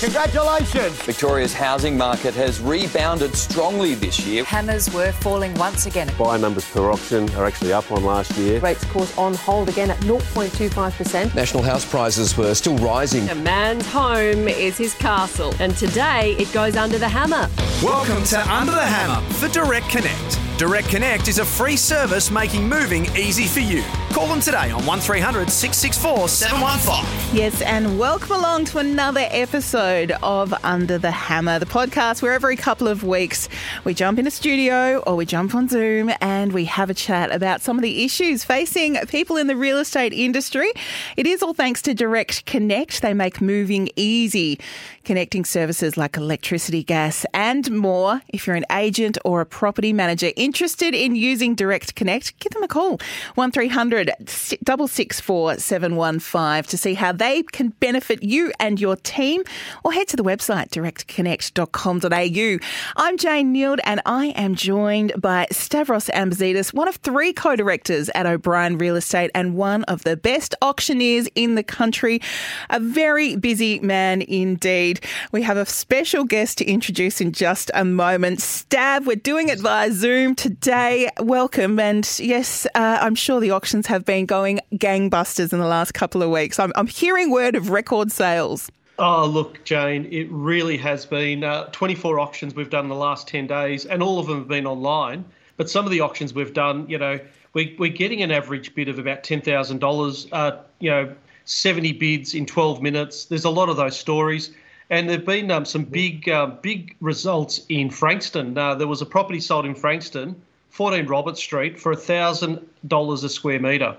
Congratulations! Victoria's housing market has rebounded strongly this year. Hammers were falling once again. Buy numbers per auction are actually up on last year. Rates, of course, on hold again at 0.25%. National house prices were still rising. A man's home is his castle, and today it goes under the hammer. Welcome to Under the Hammer for Direct Connect. Direct Connect is a free service making moving easy for you. Call them today on 1300 664 715. Yes, and welcome along to another episode of Under the Hammer, the podcast where every couple of weeks we jump in a studio or we jump on Zoom and we have a chat about some of the issues facing people in the real estate industry. It is all thanks to Direct Connect. They make moving easy, connecting services like electricity, gas, and more. If you're an agent or a property manager interested in using Direct Connect, give them a call 1300 664 715 to see how they can benefit you and your team, or head to the website directconnect.com.au. I'm Jane Neild and I am joined by Stavros Ambazitis, one of three co directors at O'Brien Real Estate and one of the best auctioneers in the country. A very busy man indeed. We have a special guest to introduce in just a moment. Stav, we're doing it via Zoom today. Welcome. And yes, uh, I'm sure the auctions have been going gangbusters in the last couple of weeks. I'm, I'm hearing word of record sales. Oh, look, Jane, it really has been uh, 24 auctions we've done in the last 10 days, and all of them have been online. But some of the auctions we've done, you know, we, we're getting an average bid of about $10,000, uh, you know, 70 bids in 12 minutes. There's a lot of those stories. And there've been um, some big, uh, big results in Frankston. Uh, there was a property sold in Frankston, 14 Robert Street, for $1,000 a square metre.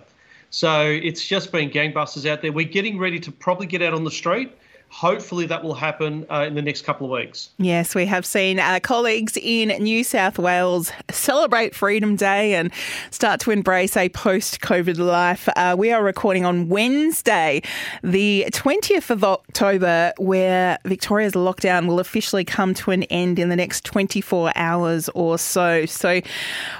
So it's just been gangbusters out there. We're getting ready to probably get out on the street hopefully that will happen uh, in the next couple of weeks. Yes, we have seen our colleagues in New South Wales celebrate Freedom Day and start to embrace a post COVID life. Uh, we are recording on Wednesday, the 20th of October, where Victoria's lockdown will officially come to an end in the next 24 hours or so. So,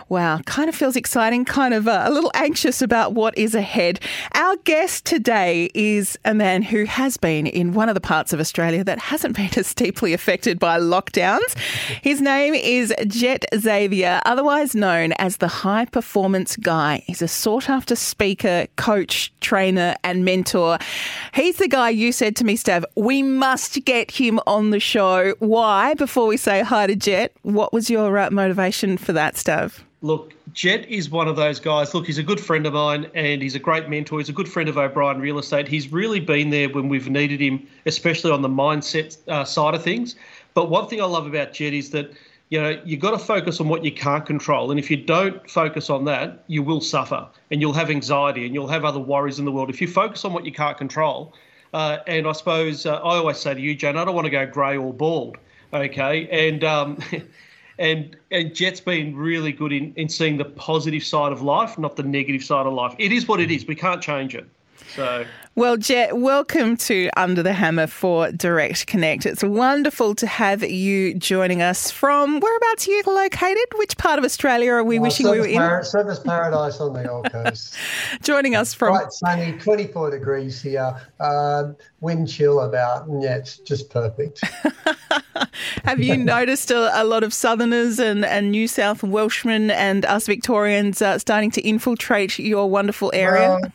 wow, kind of feels exciting, kind of uh, a little anxious about what is ahead. Our guest today is a man who has been in one of the parts of Australia that hasn't been as deeply affected by lockdowns. His name is Jet Xavier, otherwise known as the High Performance Guy. He's a sought after speaker, coach, trainer, and mentor. He's the guy you said to me, Stav, we must get him on the show. Why? Before we say hi to Jet, what was your uh, motivation for that, Stav? Look, Jet is one of those guys. Look, he's a good friend of mine and he's a great mentor. He's a good friend of O'Brien Real Estate. He's really been there when we've needed him, especially on the mindset uh, side of things. But one thing I love about Jet is that you know you've got to focus on what you can't control, and if you don't focus on that, you will suffer and you'll have anxiety and you'll have other worries in the world. If you focus on what you can't control, uh, and I suppose uh, I always say to you, Jane, I don't want to go grey or bald, okay, and um, and and Jet's been really good in, in seeing the positive side of life, not the negative side of life. It is what it is. We can't change it. So well, Jet, welcome to Under the Hammer for Direct Connect. It's wonderful to have you joining us from whereabouts are you located? Which part of Australia are we oh, wishing we were in? Par- Surfers Paradise on the Gold Coast. joining us from quite sunny, 24 degrees here, uh, wind chill about, and yeah, it's just perfect. have you noticed a, a, lot of Southerners and, and New South Welshmen and us Victorians uh, starting to infiltrate your wonderful area? Well,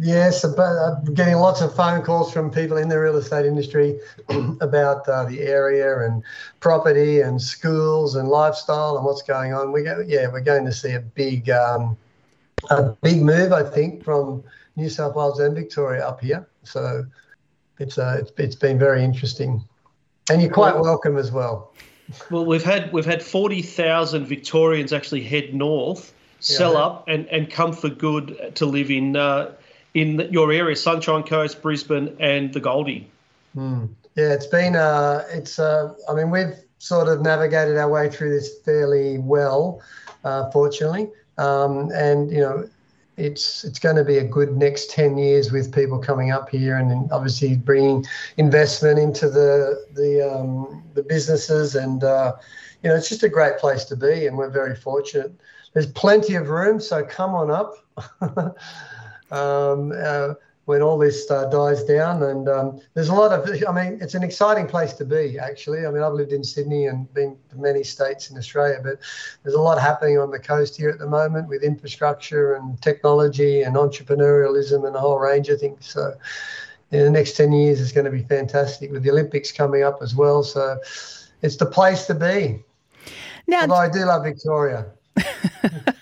Yes, but I'm getting lots of phone calls from people in the real estate industry about uh, the area and property and schools and lifestyle and what's going on. We go, yeah, we're going to see a big, um, a big move, I think, from New South Wales and Victoria up here. So it's uh, it's, it's been very interesting, and you're quite welcome as well. Well, we've had we've had forty thousand Victorians actually head north, sell yeah. up, and, and come for good to live in. Uh, in your area, Sunshine Coast, Brisbane, and the Goldie. Mm. Yeah, it's been. Uh, it's. Uh, I mean, we've sort of navigated our way through this fairly well, uh, fortunately. Um, and you know, it's it's going to be a good next ten years with people coming up here, and obviously bringing investment into the the um, the businesses, and uh, you know, it's just a great place to be, and we're very fortunate. There's plenty of room, so come on up. Um, uh, when all this uh, dies down. And um, there's a lot of, I mean, it's an exciting place to be, actually. I mean, I've lived in Sydney and been to many states in Australia, but there's a lot happening on the coast here at the moment with infrastructure and technology and entrepreneurialism and a whole range of things. So, in the next 10 years is going to be fantastic with the Olympics coming up as well. So, it's the place to be. Now, Although I do love Victoria.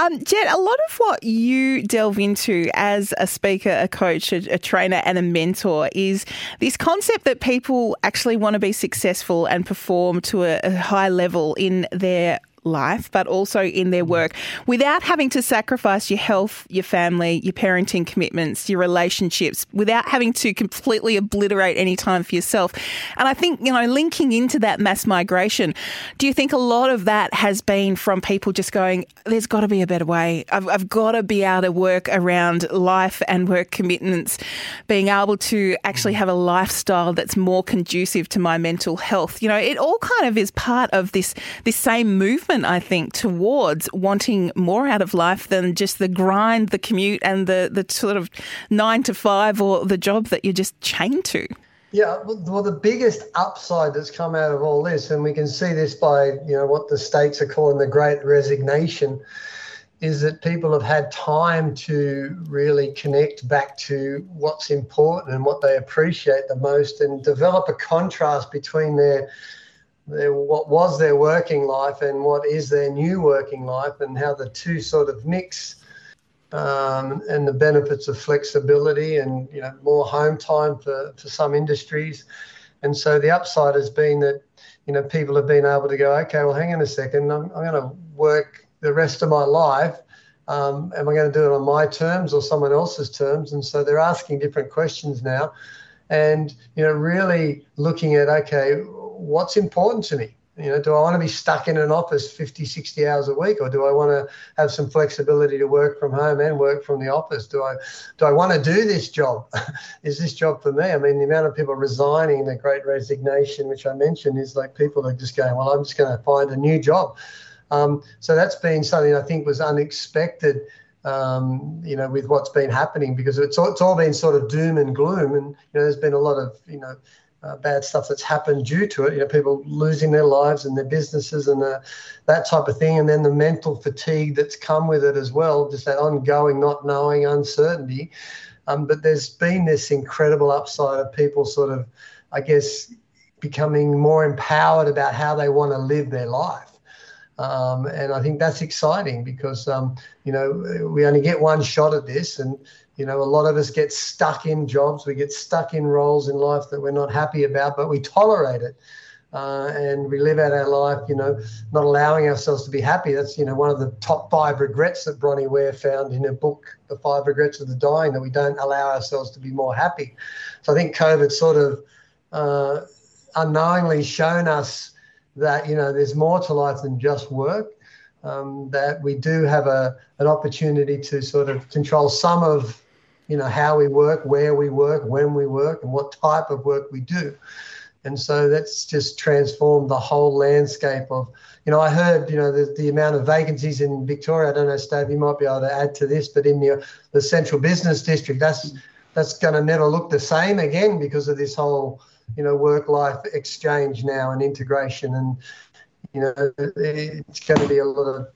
Um, Jet, a lot of what you delve into as a speaker, a coach, a, a, trainer, and a mentor is this concept that people actually want to be successful and perform to a, a high level in their life, but also in their mm. work without having to sacrifice your health, your family, your parenting commitments, your relationships, without having to completely obliterate any time for yourself. And I think, you know, linking into that mass migration, do you think a lot of that has been from people just going, there's got to be a better way? I've, I've got to be able to work around life and work commitments, being able to actually mm. have a lifestyle that's more conducive to my mental health. You know, it all kind of is part of this, this same movement I think, towards wanting more out of life than just the grind, the commute, and the, the sort of nine to five or the job that you're just chained to. Yeah, well, the biggest upside that's come out of all this, and we can see this by you know what the states are calling the Great Resignation, is that people have had time to really connect back to what's important and what they appreciate the most, and develop a contrast between their their, what was their working life and what is their new working life, and how the two sort of mix, um, and the benefits of flexibility and you know more home time for, for some industries. And so the upside has been that you know people have been able to go, okay, well, hang on a second, I'm, I'm going to work the rest of my life. Um, am I going to do it on my terms or someone else's terms? And so they're asking different questions now, and you know really looking at okay what's important to me? You know, do I want to be stuck in an office 50, 60 hours a week, or do I want to have some flexibility to work from home and work from the office? Do I do I want to do this job? is this job for me? I mean, the amount of people resigning, the great resignation, which I mentioned, is like people are just going, well, I'm just going to find a new job. Um, so that's been something I think was unexpected. Um, you know, with what's been happening because it's all, it's all been sort of doom and gloom, and you know, there's been a lot of you know uh, bad stuff that's happened due to it. You know, people losing their lives and their businesses and uh, that type of thing, and then the mental fatigue that's come with it as well, just that ongoing not knowing, uncertainty. Um, but there's been this incredible upside of people sort of, I guess, becoming more empowered about how they want to live their life. Um, and I think that's exciting because, um, you know, we only get one shot at this. And, you know, a lot of us get stuck in jobs, we get stuck in roles in life that we're not happy about, but we tolerate it. Uh, and we live out our life, you know, not allowing ourselves to be happy. That's, you know, one of the top five regrets that Bronnie Ware found in her book, The Five Regrets of the Dying, that we don't allow ourselves to be more happy. So I think COVID sort of uh, unknowingly shown us that, you know, there's more to life than just work. Um, that we do have a an opportunity to sort of control some of you know how we work, where we work, when we work, and what type of work we do. And so that's just transformed the whole landscape of, you know, I heard, you know, the, the amount of vacancies in Victoria. I don't know, Steve, you might be able to add to this, but in the, the central business district, that's that's going to never look the same again because of this whole, you know, work-life exchange now and integration. And, you know, it's going to be a lot of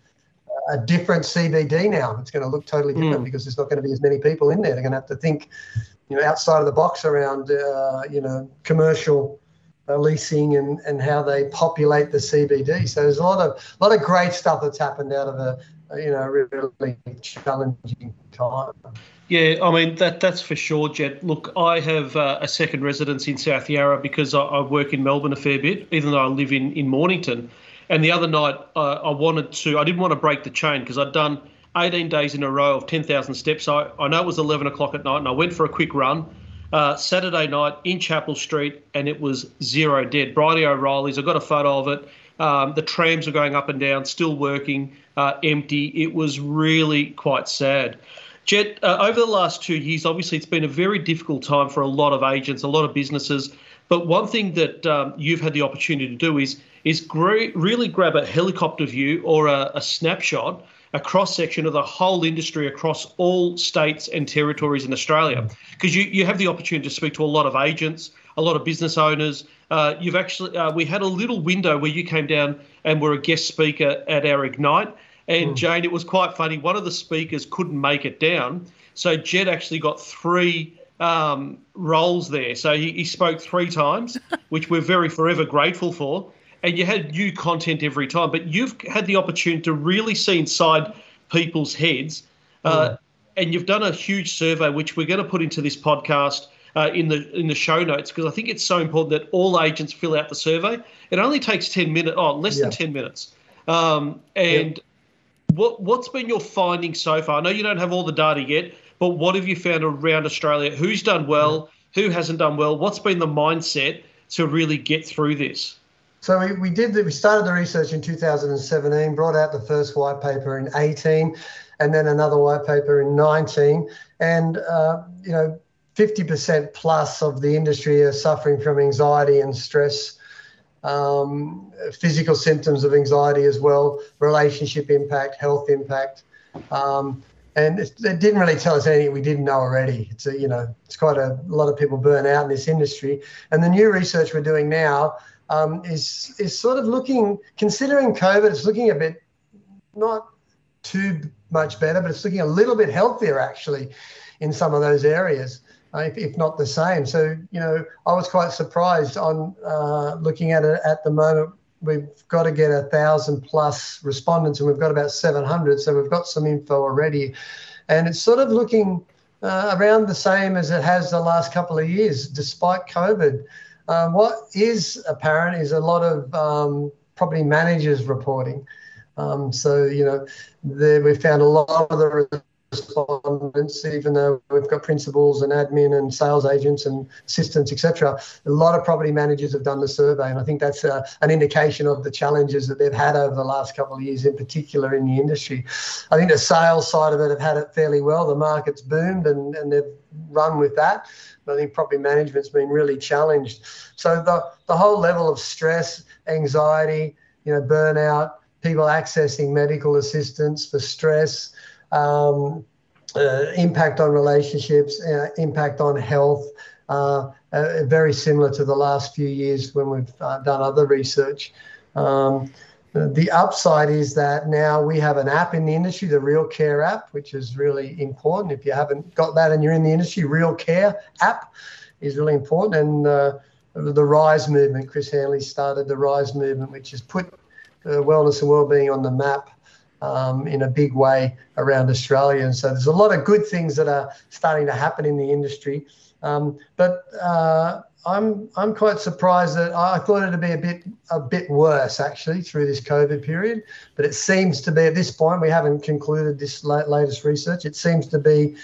a different CBD now. It's going to look totally different mm. because there's not going to be as many people in there. They're going to have to think, you know, outside of the box around, uh, you know, commercial uh, leasing and, and how they populate the CBD. So there's a lot of a lot of great stuff that's happened out of a, you know really challenging time. Yeah, I mean that that's for sure, Jet. Look, I have uh, a second residence in South Yarra because I, I, work in Melbourne a fair bit, even though I live in in Mornington. And the other night, uh, I wanted to, I didn't want to break the chain because I'd done 18 days in a row of 10,000 steps. I, I know it was 11 o'clock at night and I went for a quick run. Uh, Saturday night in Chapel Street and it was zero dead. Bridie O'Reilly's, I got a photo of it. Um, the trams are going up and down, still working, uh, empty. It was really quite sad. Jet, uh, over the last two years, obviously it's been a very difficult time for a lot of agents, a lot of businesses. But one thing that um, you've had the opportunity to do is is really grab a helicopter view or a, a snapshot a cross section of the whole industry across all states and territories in Australia. Because you, you have the opportunity to speak to a lot of agents, a lot of business owners. Uh, you've actually uh, we had a little window where you came down and were a guest speaker at our Ignite. And mm. Jane, it was quite funny. One of the speakers couldn't make it down, so Jet actually got three um, roles there. So he, he spoke three times, which we're very forever grateful for. And you had new content every time, but you've had the opportunity to really see inside people's heads. Uh, mm. And you've done a huge survey, which we're going to put into this podcast uh, in the in the show notes because I think it's so important that all agents fill out the survey. It only takes ten minutes, oh, less yeah. than ten minutes. Um, and yeah. What what's been your finding so far? I know you don't have all the data yet, but what have you found around Australia? Who's done well? Who hasn't done well? What's been the mindset to really get through this? So we, we did the, we started the research in 2017, brought out the first white paper in 18, and then another white paper in 19, and uh, you know 50% plus of the industry are suffering from anxiety and stress, um, physical symptoms of anxiety as well, relationship impact, health impact. Um, and it, it, didn't really tell us anything we didn't know already. It's a, you know, it's quite a, a, lot of people burn out in this industry. And the new research we're doing now um, is is sort of looking, considering COVID, it's looking a bit not too much better, but it's looking a little bit healthier actually in some of those areas. If, if, not the same. So, you know, I was quite surprised on uh, looking at it at the moment. We've got to get a thousand plus respondents, and we've got about 700. So we've got some info already, and it's sort of looking uh, around the same as it has the last couple of years, despite COVID. Um, what is apparent is a lot of um, property managers reporting. Um, so, you know, there we found a lot of the respondents, even though we've got principals and admin and sales agents and assistants, etc. A lot of property managers have done the survey, and I think that's uh, an indication of the challenges that they've had over the last couple of years, in particular in the industry. I think the sales side of it have had it fairly well. The market's boomed, and, and they've run with that. But I think property management's been really challenged. So the the whole level of stress, anxiety, you know, burnout, people accessing medical assistance for stress um, uh, impact on relationships, uh, impact on health, uh, uh, very similar to the last few years when we've uh, done other research. Um, the upside is that now we have an app in the industry, the Real Care app, which is really important. If you haven't got that and you're in the industry, Real Care app is really important. And uh, the Rise movement, Chris Hanley started the Rise movement, which has put wellness and well-being on the map um, in a big way around Australia. And so there's a lot of good things that are starting to happen in the industry. Um, but uh, I'm I'm quite surprised that I thought it'd be a bit a bit worse actually through this COVID period. But it seems to be at this point we haven't concluded this latest research. It seems to be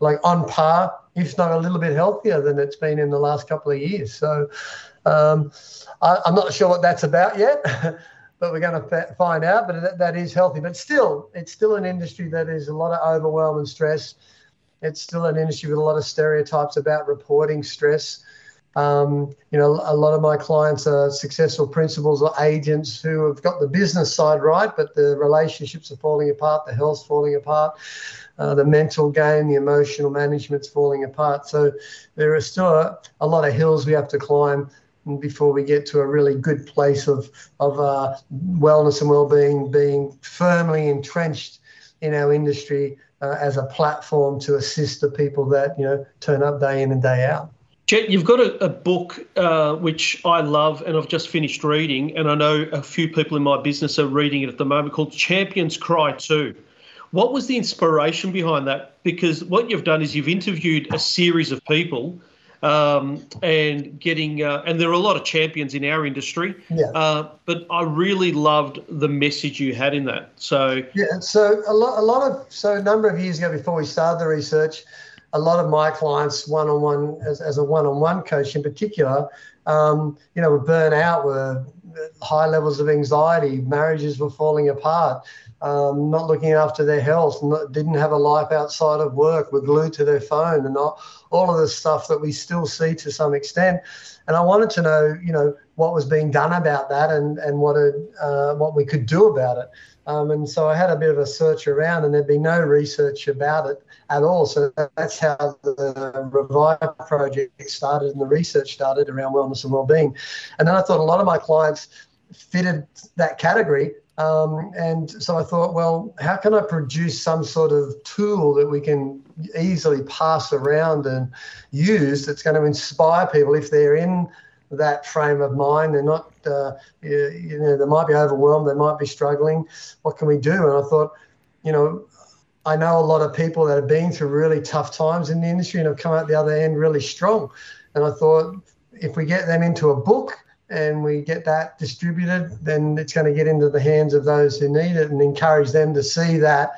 like on par, if not a little bit healthier than it's been in the last couple of years. So um, I, I'm not sure what that's about yet. but we're going to find out. But that, that is healthy. But still, it's still an industry that is a lot of overwhelm and stress. It's still an industry with a lot of stereotypes about reporting stress. Um, you know, a lot of my clients are successful principals or agents who have got the business side right, but the relationships are falling apart, the health's falling apart, uh, the mental game, the emotional management's falling apart. So there are still a, a lot of hills we have to climb before we get to a really good place of of uh, wellness and well-being being firmly entrenched in our industry uh, as a platform to assist the people that you know turn up day in and day out. Jet, you've got a, a book uh, which I love and I've just finished reading, and I know a few people in my business are reading it at the moment called Champions Cry Too. What was the inspiration behind that? Because what you've done is you've interviewed a series of people um, and getting uh, and there are a lot of champions in our industry. Yeah. Uh, but I really loved the message you had in that. So yeah. So a lot, a lot of so a number of years ago, before we started the research, a lot of my clients, one on one as, as a one on one coach in particular, um, you know, were burnt out, were high levels of anxiety, marriages were falling apart, um, not looking after their health, not, didn't have a life outside of work, were glued to their phone, and all, all of the stuff that we still see to some extent. And I wanted to know, you know, what was being done about that and and what it, uh, what we could do about it. Um, and so I had a bit of a search around, and there'd be no research about it at all. So that's how the Revive project started and the research started around wellness and well-being. And then I thought a lot of my clients fitted that category. Um, and so I thought, well, how can I produce some sort of tool that we can easily pass around and use that's going to inspire people if they're in that frame of mind. They're not, uh, you know, they might be overwhelmed, they might be struggling. What can we do? And I thought, you know, I know a lot of people that have been through really tough times in the industry and have come out the other end really strong. And I thought, if we get them into a book and we get that distributed, then it's going to get into the hands of those who need it and encourage them to see that,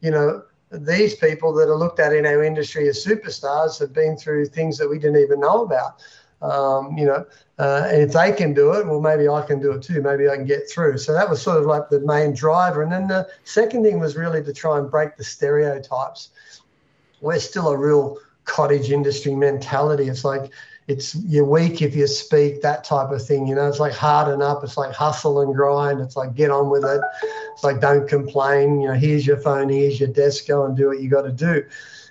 you know, these people that are looked at in our industry as superstars have been through things that we didn't even know about. Um, you know, uh, and if they can do it, well, maybe I can do it too. Maybe I can get through. So that was sort of like the main driver. And then the second thing was really to try and break the stereotypes. We're still a real cottage industry mentality. It's like it's you're weak if you speak, that type of thing. You know, it's like harden up. It's like hustle and grind. It's like get on with it. It's like don't complain. You know, here's your phone, here's your desk, go and do what you got to do.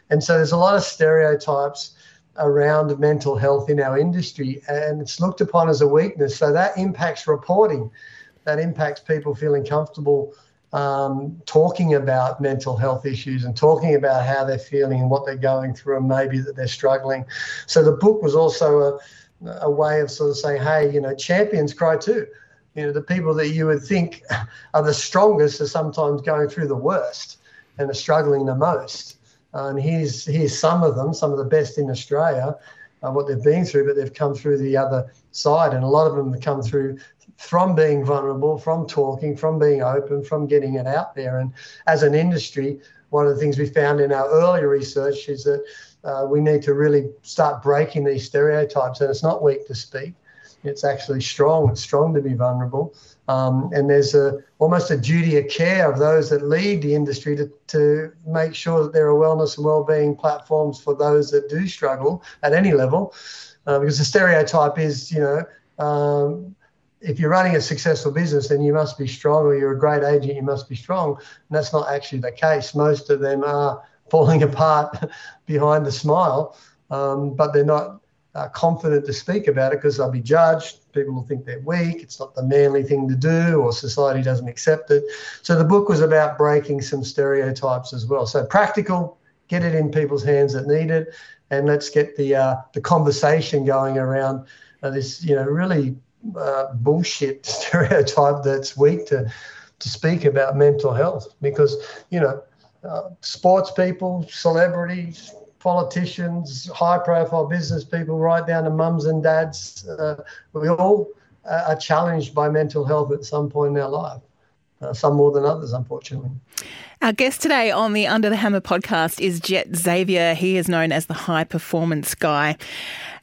And so there's a lot of stereotypes around mental health in our industry, and it's looked upon as a weakness. So that impacts reporting, that impacts people feeling comfortable um, talking about mental health issues and talking about how they're feeling and what they're going through, and maybe that they're struggling. So the book was also a a way of sort of saying, hey, you know, champions cry too. You know, the people that you would think are the strongest are sometimes going through the worst and are struggling the most. And here's here's some of them, some of the best in Australia, uh, what they've been through, but they've come through the other side, and a lot of them have come through from being vulnerable, from talking, from being open, from getting it out there. And as an industry, one of the things we found in our earlier research is that uh, we need to really start breaking these stereotypes, and it's not weak to speak. It's actually strong. It's strong to be vulnerable. Um, and there's a, almost a duty of care of those that lead the industry to, to make sure that there are wellness and well-being platforms for those that do struggle at any level. Uh, because the stereotype is, you know, um, if you're running a successful business, then you must be strong, or you're a great agent, you must be strong. And that's not actually the case. Most of them are falling apart behind the smile, um, but they're not uh, confident to speak about it because they'll be judged. People will think they're weak. It's not the manly thing to do, or society doesn't accept it. So the book was about breaking some stereotypes as well. So practical, get it in people's hands that need it, and let's get the uh, the conversation going around uh, this, you know, really uh, bullshit stereotype that's weak to to speak about mental health because you know uh, sports people, celebrities, politicians, high profile business people, right down to mums and dads. Uh, we all uh, are challenged by mental health at some point in our life, uh, some more than others, unfortunately. Our guest today on the Under the Hammer podcast is Jet Xavier. He is known as the high performance guy.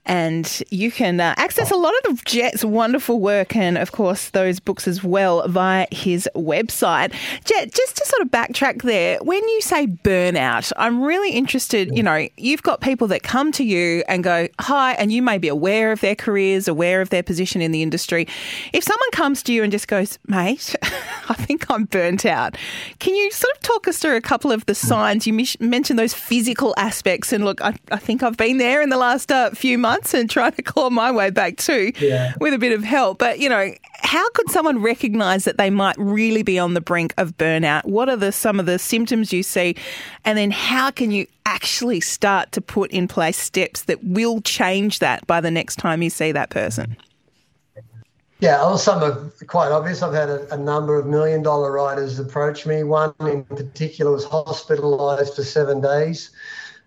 And you can uh, access a lot of Jet's wonderful work and, of course, those books as well via his website. Jet, just to sort of backtrack there, when you say burnout, I'm really interested. You know, you've got people that come to you and go, Hi, and you may be aware of their careers, aware of their position in the industry. If someone comes to you and just goes, Mate, I think I'm burnt out, can you sort of talk us through a couple of the signs? You mentioned those physical aspects. And look, I, I think I've been there in the last uh, few months months and trying to claw my way back too yeah. with a bit of help. But, you know, how could someone recognize that they might really be on the brink of burnout? What are the some of the symptoms you see? And then how can you actually start to put in place steps that will change that by the next time you see that person? Yeah, well, some are quite obvious. I've had a, a, number of million dollar riders approach me. One in particular was hospitalized for seven days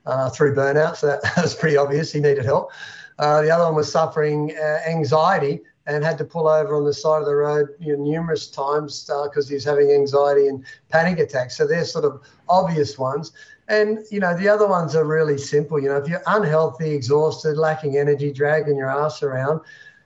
uh, through burnout, so that, that was pretty obvious. He needed help. Uh, the other one was suffering uh, anxiety and had to pull over on the side of the road you know, numerous times because uh, he's having anxiety and panic attacks. So they're sort of obvious ones. And, you know, the other ones are really simple. You know, if you're unhealthy, exhausted, lacking energy, dragging your ass around,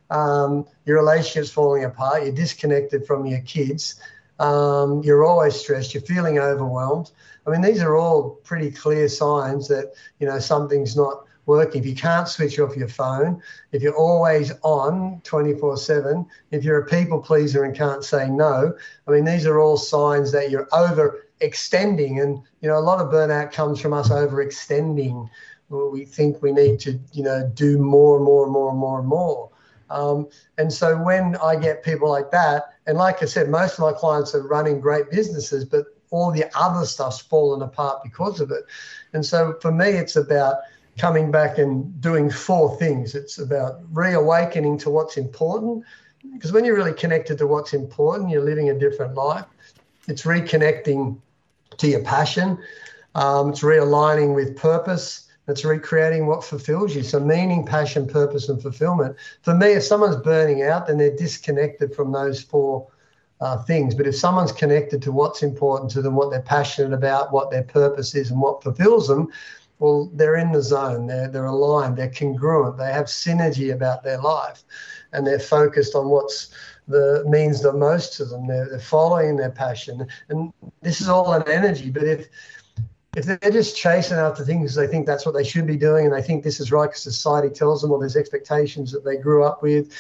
um, your relationship's falling apart, you're disconnected from your kids, um, you're always stressed, you're feeling overwhelmed. I mean, these are all pretty clear signs that, you know, something's not working. If you can't switch off your phone, if you're always on 24 7, if you're a people pleaser and can't say no, I mean, these are all signs that you're overextending. And, you know, a lot of burnout comes from us overextending. We think we need to, you know, do more and more and more and more and more. Um, and so when I get people like that, and like I said, most of my clients are running great businesses, but all the other stuff's fallen apart because of it. And so for me, it's about coming back and doing four things. It's about reawakening to what's important, because when you're really connected to what's important, you're living a different life. It's reconnecting to your passion. Um, it's realigning with purpose. It's recreating what fulfills you. So, meaning, passion, purpose, and fulfillment. For me, if someone's burning out, then they're disconnected from those four uh, things. But if someone's connected to what's important to them, what they're passionate about, what their purpose is, and what fulfills them, well, they're in the zone. They're, they're aligned. They're congruent. They have synergy about their life, and they're focused on what's the means the most to them. They're, they're following their passion, and this is all an energy. But if if they're just chasing after things, they think that's what they should be doing, and they think this is right because society tells them, or there's expectations that they grew up with.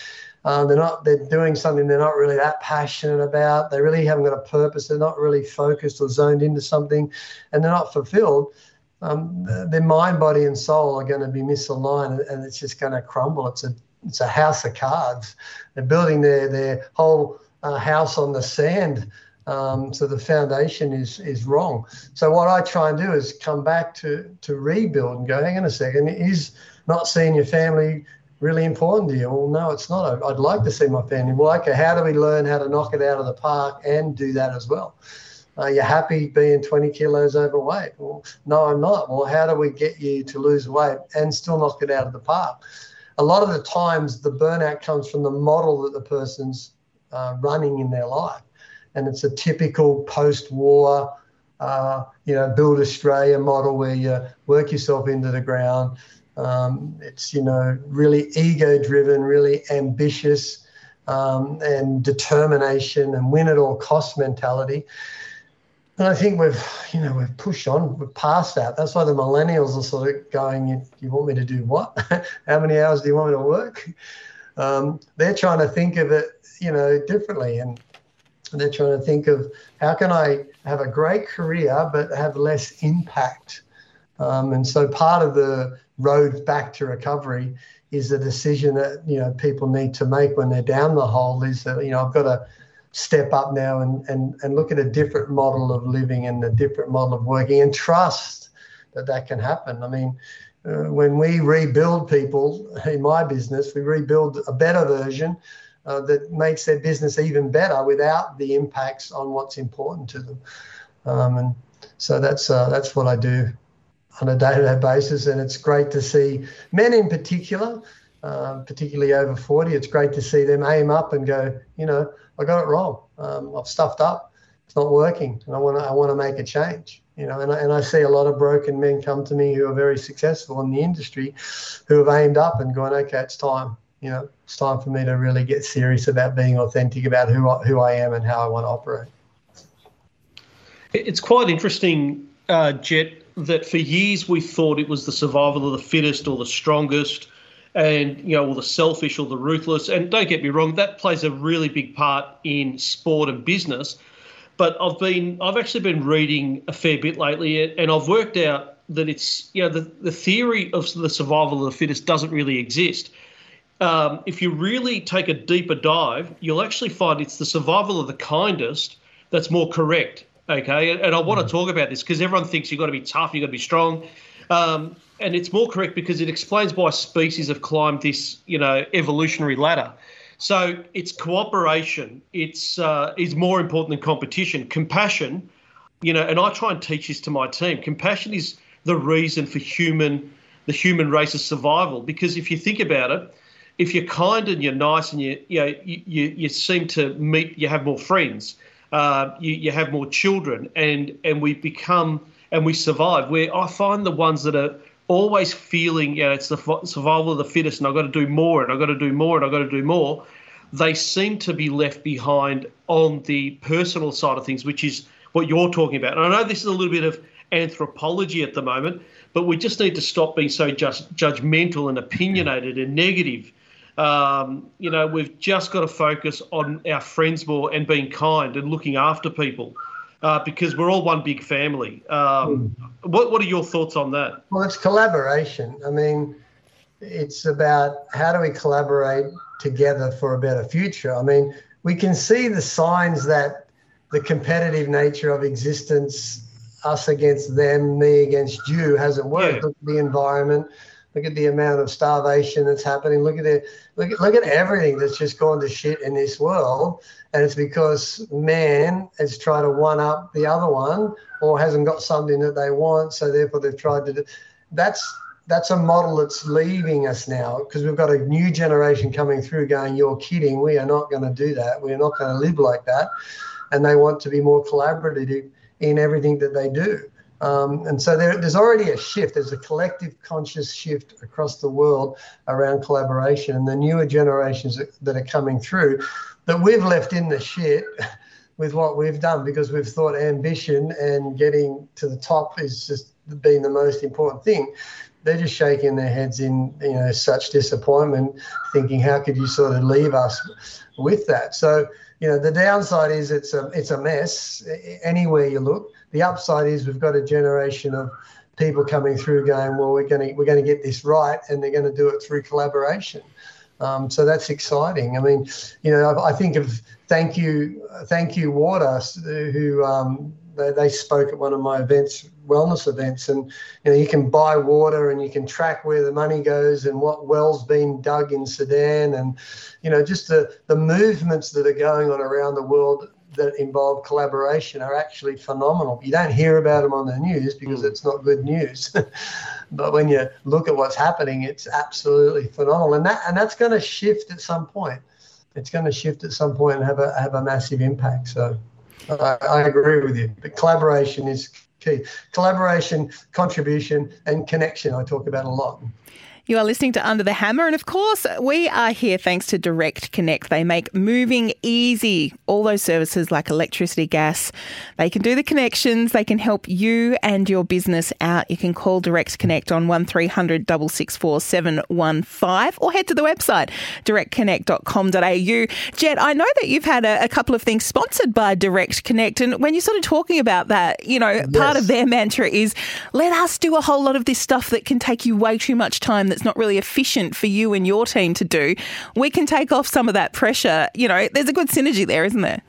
Um, they're not. They're doing something they're not really that passionate about. They really haven't got a purpose. They're not really focused or zoned into something, and they're not fulfilled. Um, their mind, body, and soul are going to be misaligned, and it's just going to crumble. It's a it's a house of cards. They're building their their whole uh, house on the sand. Um, so the foundation is is wrong. So what I try and do is come back to to rebuild and go. Hang on a second. Is not seeing your family really important to you? Well, no, it's not. I'd like to see my family. Well, okay, how do we learn how to knock it out of the park and do that as well? Are you happy being 20 kilos overweight? Well, no, I'm not. Well, how do we get you to lose weight and still knock it out of the park? A lot of the times, the burnout comes from the model that the person's uh, running in their life. And it's a typical post war, uh, you know, build Australia model where you work yourself into the ground, um, it's you know really ego driven, really ambitious, um, and determination and win at all cost mentality. And I think we've you know we've pushed on, we've passed that. That's why the millennials are sort of going, "You, you want me to do what? How many hours do you want me to work?" Um, they're trying to think of it you know differently and they're trying to think of how can I have a great career but have less impact. Um, and so part of the road back to recovery is a decision that you know people need to make when they're down the hole is that you know I've got to step up now and and, and look at a different model of living and a different model of working and trust that that can happen. I mean, uh, when we rebuild people in my business, we rebuild a better version uh, that makes their business even better without the impacts on what's important to them. Um, and so that's uh, that's what I do on a day-to-day basis, and it's great to see men in particular, uh, particularly over 40. It's great to see them aim up and go, you know, I got it wrong. Um, I've stuffed up. It's not working, and I want to I want to make a change. You know, and I, and I see a lot of broken men come to me who are very successful in the industry, who have aimed up and gone, okay, it's time. You know, it's time for me to really get serious about being authentic about who I, who I am and how I want to operate. It's quite interesting, uh, Jet, that for years we thought it was the survival of the fittest or the strongest and you know or the selfish or the ruthless. And don't get me wrong that plays a really big part in sport and business. But i've been i've actually been reading a fair bit lately and i've worked out that it's you know the, the theory of the survival of the fittest doesn't really exist. Um, if you really take a deeper dive you'll actually find it's the survival of the kindest that's more correct Okay, and I want to mm. talk about this because everyone thinks you've got to be tough, you've got to be strong, um, and it's more correct because it explains why species have climbed this, you know, evolutionary ladder. So it's cooperation. It's uh, is more important than competition. Compassion, you know, and I try and teach this to my team. Compassion is the reason for human, the human race's survival. Because if you think about it, if you're kind and you're nice and you, you know, you, you, you seem to meet, you have more friends uh, you, you have more children, and and we become and we survive. Where I find the ones that are always feeling, you know, it's the survival of the fittest, and I've got to do more, and I've got to do more, and I've got to do more. They seem to be left behind on the personal side of things, which is what you're talking about. And I know this is a little bit of anthropology at the moment, but we just need to stop being so just judgmental and opinionated and negative. Um, you know, we've just got to focus on our friends more and being kind and looking after people. Uh, because we're all one big family. Um, what What are your thoughts on that? Well, it's collaboration. I mean, it's about how do we collaborate together for a better future. I mean, we can see the signs that the competitive nature of existence, us against them, me against you, hasn't worked. Yeah. Look at the environment. Look at the amount of starvation that's happening. Look at it. Look at, look at everything that's just gone to shit in this world. And it's because man has tried to one up the other one or hasn't got something that they want. So therefore they've tried to do that's that's a model that's leaving us now because we've got a new generation coming through going, You're kidding, we are not going to do that. We're not going to live like that. And they want to be more collaborative in everything that they do. Um, and so there, there's already a shift. There's a collective conscious shift across the world around collaboration. And the newer generations that are coming through that we've left in the shit with what we've done because we've thought ambition and getting to the top is just been the most important thing. They're just shaking their heads in you know such disappointment, thinking how could you sort of leave us with that? So you know the downside is it's a it's a mess anywhere you look. The upside is we've got a generation of people coming through going, well, we're going to we're going to get this right, and they're going to do it through collaboration. Um, so that's exciting. I mean, you know, I, I think of thank you, thank you, Water, who um, they, they, spoke at one of my events, wellness events, and you know, you can buy water and you can track where the money goes and what wells being dug in Sudan, and you know, just the the movements that are going on around the world that involve collaboration are actually phenomenal. You don't hear about them on the news because mm. it's not good news. but when you look at what's happening, it's absolutely phenomenal. And that and that's going to shift at some point. It's going to shift at some point and have a have a massive impact. So I, I agree with you. But collaboration is key. Collaboration, contribution, and connection. I talk about a lot. You are listening to Under the Hammer, and of course, we are here thanks to Direct Connect. They make moving easy. All those services like electricity, gas, they can do the connections, they can help you and your business out. You can call Direct Connect on 1300 664 715 or head to the website directconnect.com.au. Jet, I know that you've had a, a, couple of things sponsored by Direct Connect, and when you're sort of talking about that, you know, yes. part of their mantra is let us do a whole lot of this stuff that can take you way too much time that's not really efficient for you and your team to do, we can take off some of that pressure. You know, there's a good synergy there, isn't there?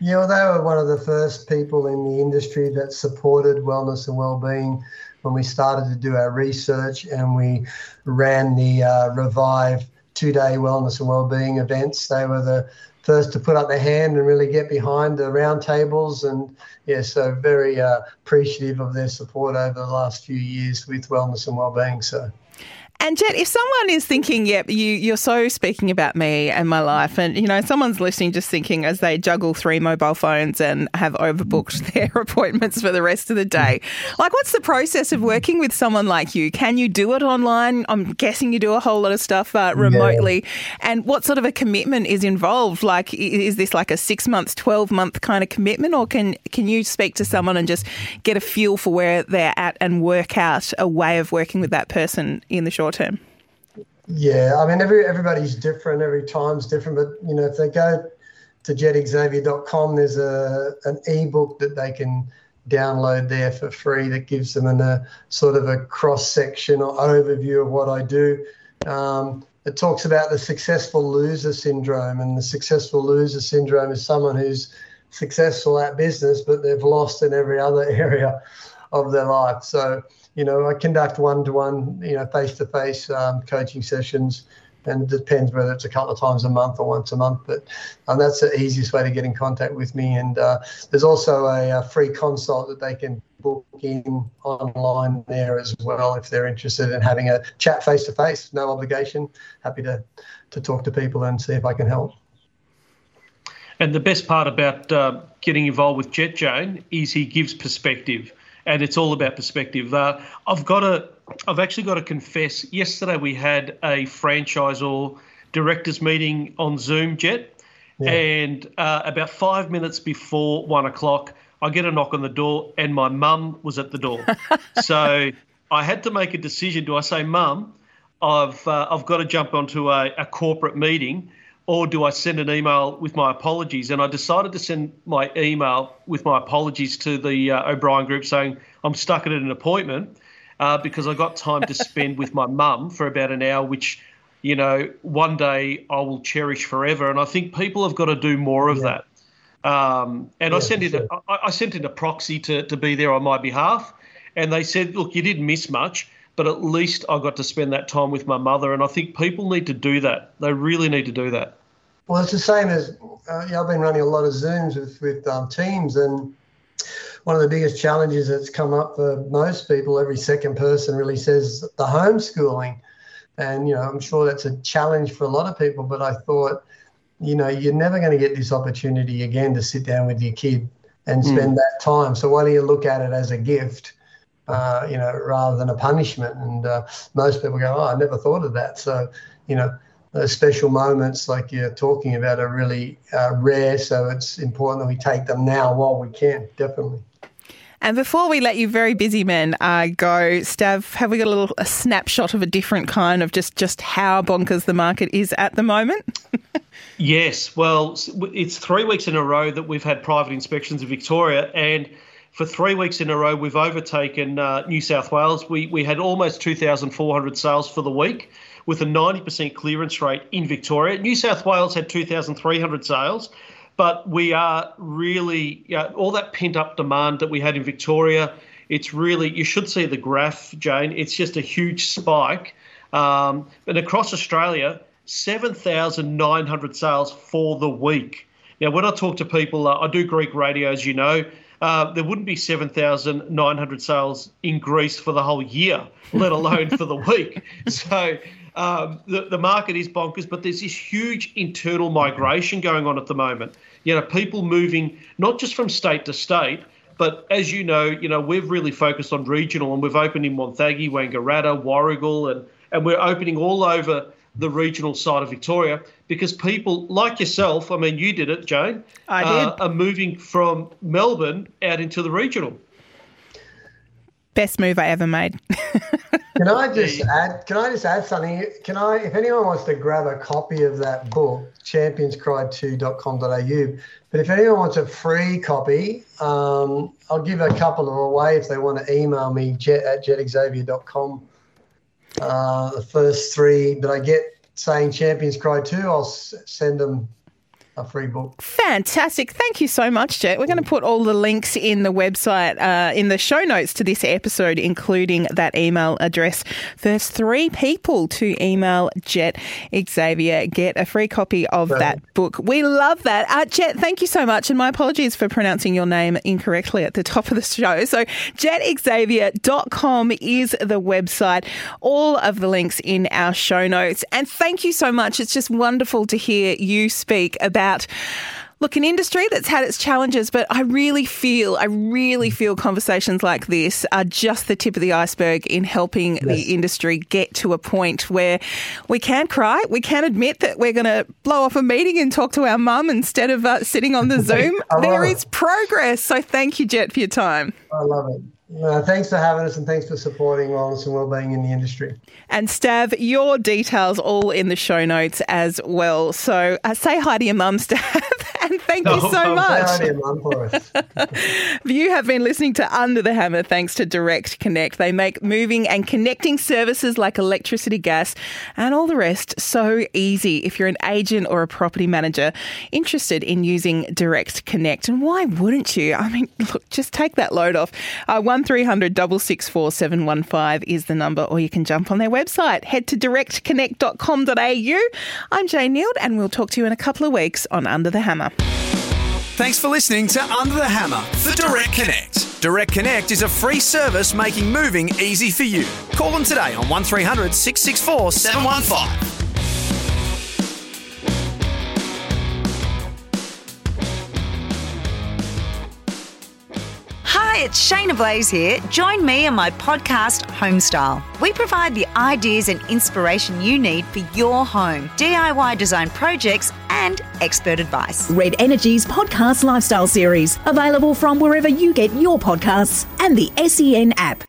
Yeah, well, they were one of the first people in the industry that supported wellness and well-being when we started to do our research and we ran the uh, Revive two-day wellness and well-being events. They were the first to put up their hand and really get behind the roundtables. And yeah, so very uh, appreciative of their support over the last few years with wellness and well-being. So. And Jet, if someone is thinking, yep, you, you're so speaking about me and my life, and you know, someone's listening just thinking as they juggle three mobile phones and have overbooked their appointments for the rest of the day, like what's the process of working with someone like you? Can you do it online? I'm guessing you do a whole lot of stuff uh, remotely. Yeah. And what sort of a commitment is involved? Like, is this like a six months, 12 month kind of commitment, or can, can you speak to someone and just get a feel for where they're at and work out a way of working with that person in the short term? Yeah, I mean, every everybody's different. Every time's different. But you know, if they go to jetxavier.com, there's a an ebook that they can download there for free that gives them a sort of a cross section or overview of what I do. Um, it talks about the successful loser syndrome, and the successful loser syndrome is someone who's successful at business, but they've lost in every other area of their life. So you know, I conduct one-to-one, you know, face-to-face um, coaching sessions, and it depends whether it's a couple of times a month or once a month. But um, that's the easiest way to get in contact with me. And uh, there's also a, a, free consult that they can book in online there as well if they're interested in having a chat face-to-face, no obligation. Happy to to talk to people and see if I can help. And the best part about uh, getting involved with Jet Jane is he gives perspective and it's all about perspective. Uh, I've got to, I've actually got to confess. Yesterday we had a franchise or directors meeting on Zoom, Jet, yeah. and uh, about five minutes before one o'clock, I get a knock on the door, and my mum was at the door. so I had to make a decision. Do I say, Mum, I've uh, I've got to jump onto a, a corporate meeting? Or do I send an email with my apologies? And I decided to send my email with my apologies to the uh, O'Brien Group saying I'm stuck at an appointment uh, because I got time to spend with my mum for about an hour, which, you know, one day I will cherish forever. And I think people have got to do more of yeah. that. Um, and yeah, I sent in a, I, I sent in a proxy to, to be there on my behalf, and they said, look, you didn't miss much but at least I got to spend that time with my mother. And I think people need to do that. They really need to do that. Well, it's the same as uh, I've been running a lot of Zooms with, with um, teams, and one of the biggest challenges that's come up for most people, every second person really says the homeschooling. And, you know, I'm sure that's a challenge for a lot of people, but I thought, you know, you're never going to get this opportunity again to sit down with your kid and hmm. spend mm. that time. So why don't you look at it as a gift? Uh, you know, rather than a punishment. And uh, most people go, oh, I never thought of that. So, you know, those special moments like you're talking about are really uh, rare. So it's important that we take them now while we can, definitely. And before we let you very busy men uh, go, Stav, have we got a little a snapshot of a different kind of just just how bonkers the market is at the moment? yes, well, it's three weeks in a row that we've had private inspections in Victoria, and for three weeks in a row, we've overtaken uh, New South Wales. We, we had almost 2,400 sales for the week with a 90% clearance rate in Victoria. New South Wales had 2,300 sales, but we are really, all that pent up demand that we had in Victoria, it's really, you should see the graph, Jane. It's just a huge spike. Um, and across Australia, 7,900 sales for the week. Now, when I talk to people, uh, I do Greek radio, as you know. Uh, there wouldn't be 7,900 sales in Greece for the whole year, let alone for the week. So um, the, the market is bonkers, but there's this huge internal migration going on at the moment. You know, people moving not just from state to state, but as you know, you know, we've really focused on regional and we've opened in Wonthaggi, Wangaratta, Warragul, and, and we're opening all over the regional side of Victoria because people like yourself, I mean, you did it, Jane, I did. Uh, are moving from Melbourne out into the regional. Best move I ever made. can I just add? Can I just add something? Can I, if anyone wants to grab a copy of that book, championscry2.com.au, but if anyone wants a free copy, um, I'll give a couple of away if they want to email me jet at jetxavier.com uh, the first three that I get saying Champions Cry 2, I'll s- send them a free book. Fantastic. Thank you so much, Jet. We're going to put all the links in the website, uh, in the show notes to this episode, including that email address. First three people to email Jet Xavier get a free copy of that book. We love that. Uh, Jet, thank you so much. And my apologies for pronouncing your name incorrectly at the top of the show. So, jetxavier.com is the website. All of the links in our show notes. And thank you so much. It's just wonderful to hear you speak about about look, an industry that's had its challenges, but I really feel, I really feel conversations like this are just the tip of the iceberg in helping yes. the industry get to a point where we can cry, we can admit that we're going to blow off a meeting and talk to our mum instead of uh, sitting on the Zoom. there is progress. So thank you, Jet, for your time. I love it. Uh, thanks for having us and thanks for supporting wellness and wellbeing in the industry. And Stav, your details all in the show notes as well. So uh, say hi to your mum, Stav, and thank you so much. you have been listening to Under the Hammer thanks to Direct Connect. They make moving and connecting services like electricity, gas, and all the rest so easy if you're an agent or a property manager interested in using Direct Connect. And why wouldn't you? I mean, look, just take that load off. Uh, 1300 664 715 is the number, or you can jump on their website. Head to directconnect.com.au. I'm Jane Nield, and we'll talk to you in a couple of weeks on Under the Hammer. Thanks for listening to Under the Hammer for Direct Connect. Direct Connect is a free service making moving easy for you. Call them today on 1300 664 715. Hi, it's Shaynna Blaze here. Join me on my podcast, Homestyle. We provide the ideas and inspiration you need for your home, DIY design projects, and expert advice. Red Energy's podcast lifestyle series, available from wherever you get your podcasts and the SEN app.